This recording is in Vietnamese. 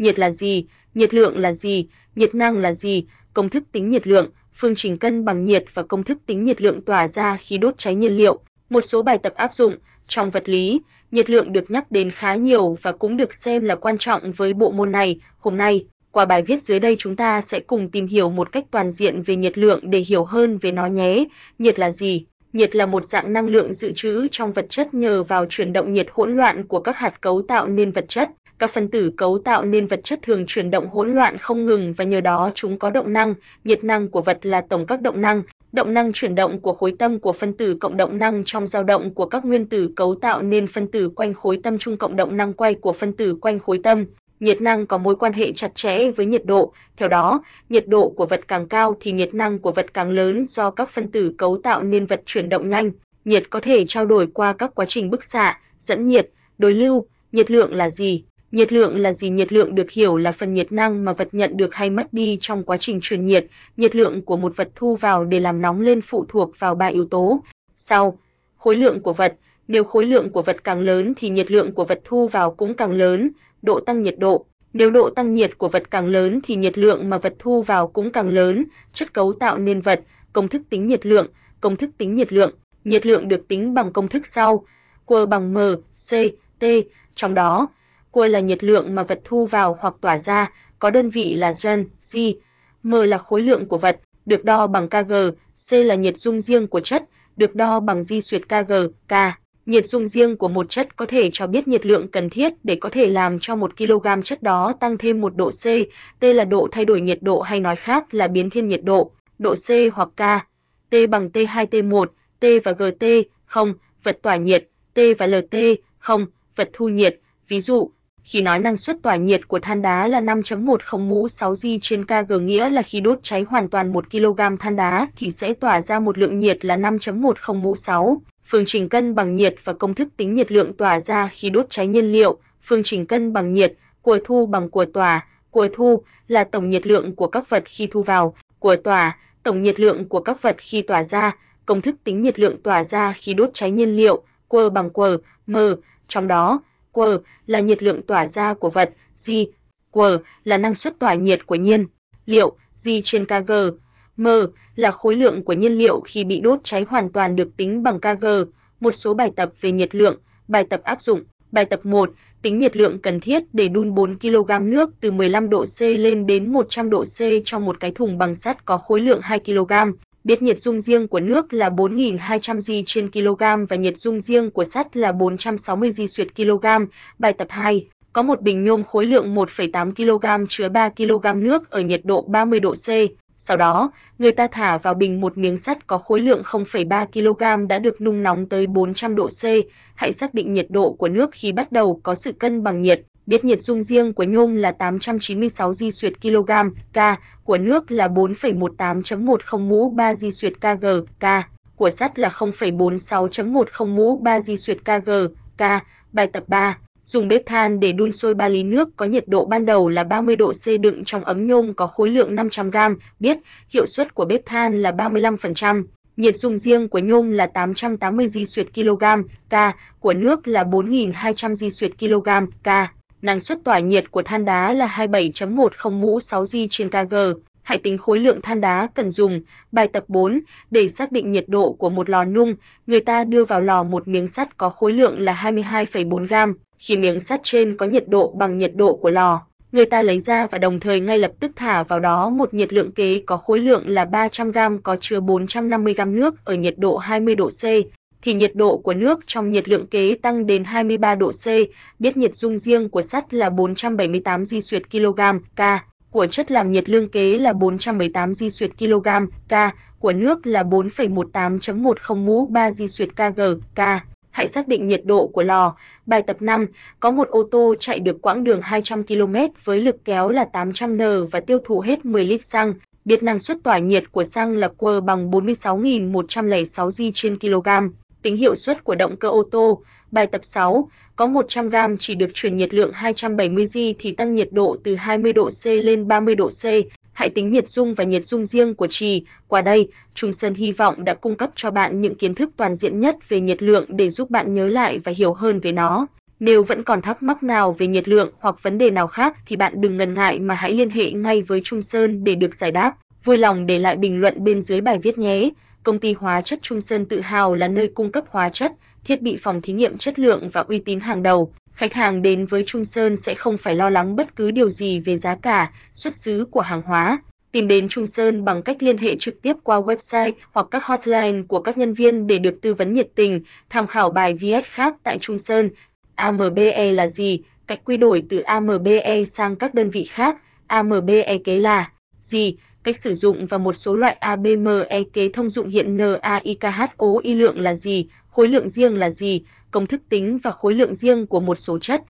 nhiệt là gì, nhiệt lượng là gì, nhiệt năng là gì, công thức tính nhiệt lượng, phương trình cân bằng nhiệt và công thức tính nhiệt lượng tỏa ra khi đốt cháy nhiên liệu. Một số bài tập áp dụng trong vật lý, nhiệt lượng được nhắc đến khá nhiều và cũng được xem là quan trọng với bộ môn này. Hôm nay, qua bài viết dưới đây chúng ta sẽ cùng tìm hiểu một cách toàn diện về nhiệt lượng để hiểu hơn về nó nhé. Nhiệt là gì? Nhiệt là một dạng năng lượng dự trữ trong vật chất nhờ vào chuyển động nhiệt hỗn loạn của các hạt cấu tạo nên vật chất. Các phân tử cấu tạo nên vật chất thường chuyển động hỗn loạn không ngừng và nhờ đó chúng có động năng. Nhiệt năng của vật là tổng các động năng, động năng chuyển động của khối tâm của phân tử cộng động năng trong dao động của các nguyên tử cấu tạo nên phân tử quanh khối tâm chung cộng động năng quay của phân tử quanh khối tâm. Nhiệt năng có mối quan hệ chặt chẽ với nhiệt độ, theo đó, nhiệt độ của vật càng cao thì nhiệt năng của vật càng lớn do các phân tử cấu tạo nên vật chuyển động nhanh. Nhiệt có thể trao đổi qua các quá trình bức xạ, dẫn nhiệt, đối lưu. Nhiệt lượng là gì? Nhiệt lượng là gì? Nhiệt lượng được hiểu là phần nhiệt năng mà vật nhận được hay mất đi trong quá trình truyền nhiệt. Nhiệt lượng của một vật thu vào để làm nóng lên phụ thuộc vào ba yếu tố. Sau, khối lượng của vật, nếu khối lượng của vật càng lớn thì nhiệt lượng của vật thu vào cũng càng lớn, độ tăng nhiệt độ. Nếu độ tăng nhiệt của vật càng lớn thì nhiệt lượng mà vật thu vào cũng càng lớn, chất cấu tạo nên vật, công thức tính nhiệt lượng, công thức tính nhiệt lượng, nhiệt lượng được tính bằng công thức sau: Q bằng M, C, T, trong đó Q là nhiệt lượng mà vật thu vào hoặc tỏa ra, có đơn vị là gen, G. M là khối lượng của vật, được đo bằng kg, C là nhiệt dung riêng của chất, được đo bằng di suyệt kg, K. Nhiệt dung riêng của một chất có thể cho biết nhiệt lượng cần thiết để có thể làm cho 1 kg chất đó tăng thêm 1 độ C, T là độ thay đổi nhiệt độ hay nói khác là biến thiên nhiệt độ, độ C hoặc K. T bằng T2T1, T và GT, không, vật tỏa nhiệt, T và LT, không, vật thu nhiệt. Ví dụ, khi nói năng suất tỏa nhiệt của than đá là 5.10 mũ 6 G trên kg nghĩa là khi đốt cháy hoàn toàn 1 kg than đá thì sẽ tỏa ra một lượng nhiệt là 5.10 mũ 6. Phương trình cân bằng nhiệt và công thức tính nhiệt lượng tỏa ra khi đốt cháy nhiên liệu, phương trình cân bằng nhiệt, của thu bằng của tỏa, của thu là tổng nhiệt lượng của các vật khi thu vào, của tỏa, tổng nhiệt lượng của các vật khi tỏa ra, công thức tính nhiệt lượng tỏa ra khi đốt cháy nhiên liệu, Q bằng Q, M, trong đó, Q là nhiệt lượng tỏa ra của vật, G, Q là năng suất tỏa nhiệt của nhiên liệu, G trên kg, M là khối lượng của nhiên liệu khi bị đốt cháy hoàn toàn được tính bằng kg. Một số bài tập về nhiệt lượng, bài tập áp dụng. Bài tập 1, tính nhiệt lượng cần thiết để đun 4 kg nước từ 15 độ C lên đến 100 độ C trong một cái thùng bằng sắt có khối lượng 2 kg. Biết nhiệt dung riêng của nước là 4200 G trên kg và nhiệt dung riêng của sắt là 460 G xuyệt kg. Bài tập 2, có một bình nhôm khối lượng 1,8 kg chứa 3 kg nước ở nhiệt độ 30 độ C. Sau đó, người ta thả vào bình một miếng sắt có khối lượng 0,3 kg đã được nung nóng tới 400 độ C. Hãy xác định nhiệt độ của nước khi bắt đầu có sự cân bằng nhiệt. Biết nhiệt dung riêng của nhôm là 896 di suyệt kg, K của nước là 4,18.10 mũ 3 di suyệt kg, K của sắt là 0,46.10 mũ 3 di suyệt kg, K. Bài tập 3 dùng bếp than để đun sôi 3 ly nước có nhiệt độ ban đầu là 30 độ C đựng trong ấm nhôm có khối lượng 500 g, biết hiệu suất của bếp than là 35%, nhiệt dung riêng của nhôm là 880 di suyệt kg, K của nước là 4200 di suyệt kg, K. Năng suất tỏa nhiệt của than đá là 27.10 mũ 6 G trên kg. Hãy tính khối lượng than đá cần dùng. Bài tập 4, để xác định nhiệt độ của một lò nung, người ta đưa vào lò một miếng sắt có khối lượng là 22,4 g. Khi miếng sắt trên có nhiệt độ bằng nhiệt độ của lò, người ta lấy ra và đồng thời ngay lập tức thả vào đó một nhiệt lượng kế có khối lượng là 300 g có chứa 450 g nước ở nhiệt độ 20 độ C thì nhiệt độ của nước trong nhiệt lượng kế tăng đến 23 độ C, biết nhiệt dung riêng của sắt là 478 di suyệt kg K, của chất làm nhiệt lương kế là 418 di suyệt kg K, của nước là 4,18.10 mũ 3 di suyệt kg K hãy xác định nhiệt độ của lò. Bài tập 5, có một ô tô chạy được quãng đường 200 km với lực kéo là 800 N và tiêu thụ hết 10 lít xăng. Biết năng suất tỏa nhiệt của xăng là Q bằng 46.106 G trên kg. Tính hiệu suất của động cơ ô tô. Bài tập 6, có 100 g chỉ được truyền nhiệt lượng 270 G thì tăng nhiệt độ từ 20 độ C lên 30 độ C hãy tính nhiệt dung và nhiệt dung riêng của trì. Qua đây, Trung Sơn hy vọng đã cung cấp cho bạn những kiến thức toàn diện nhất về nhiệt lượng để giúp bạn nhớ lại và hiểu hơn về nó. Nếu vẫn còn thắc mắc nào về nhiệt lượng hoặc vấn đề nào khác thì bạn đừng ngần ngại mà hãy liên hệ ngay với Trung Sơn để được giải đáp. Vui lòng để lại bình luận bên dưới bài viết nhé. Công ty hóa chất Trung Sơn tự hào là nơi cung cấp hóa chất, thiết bị phòng thí nghiệm chất lượng và uy tín hàng đầu. Khách hàng đến với Trung Sơn sẽ không phải lo lắng bất cứ điều gì về giá cả, xuất xứ của hàng hóa. Tìm đến Trung Sơn bằng cách liên hệ trực tiếp qua website hoặc các hotline của các nhân viên để được tư vấn nhiệt tình. Tham khảo bài viết khác tại Trung Sơn. AMBE là gì? Cách quy đổi từ AMBE sang các đơn vị khác. AMBE kế là gì? Cách sử dụng và một số loại ABME kế thông dụng hiện NAIKHO y lượng là gì? Khối lượng riêng là gì? Công thức tính và khối lượng riêng của một số chất.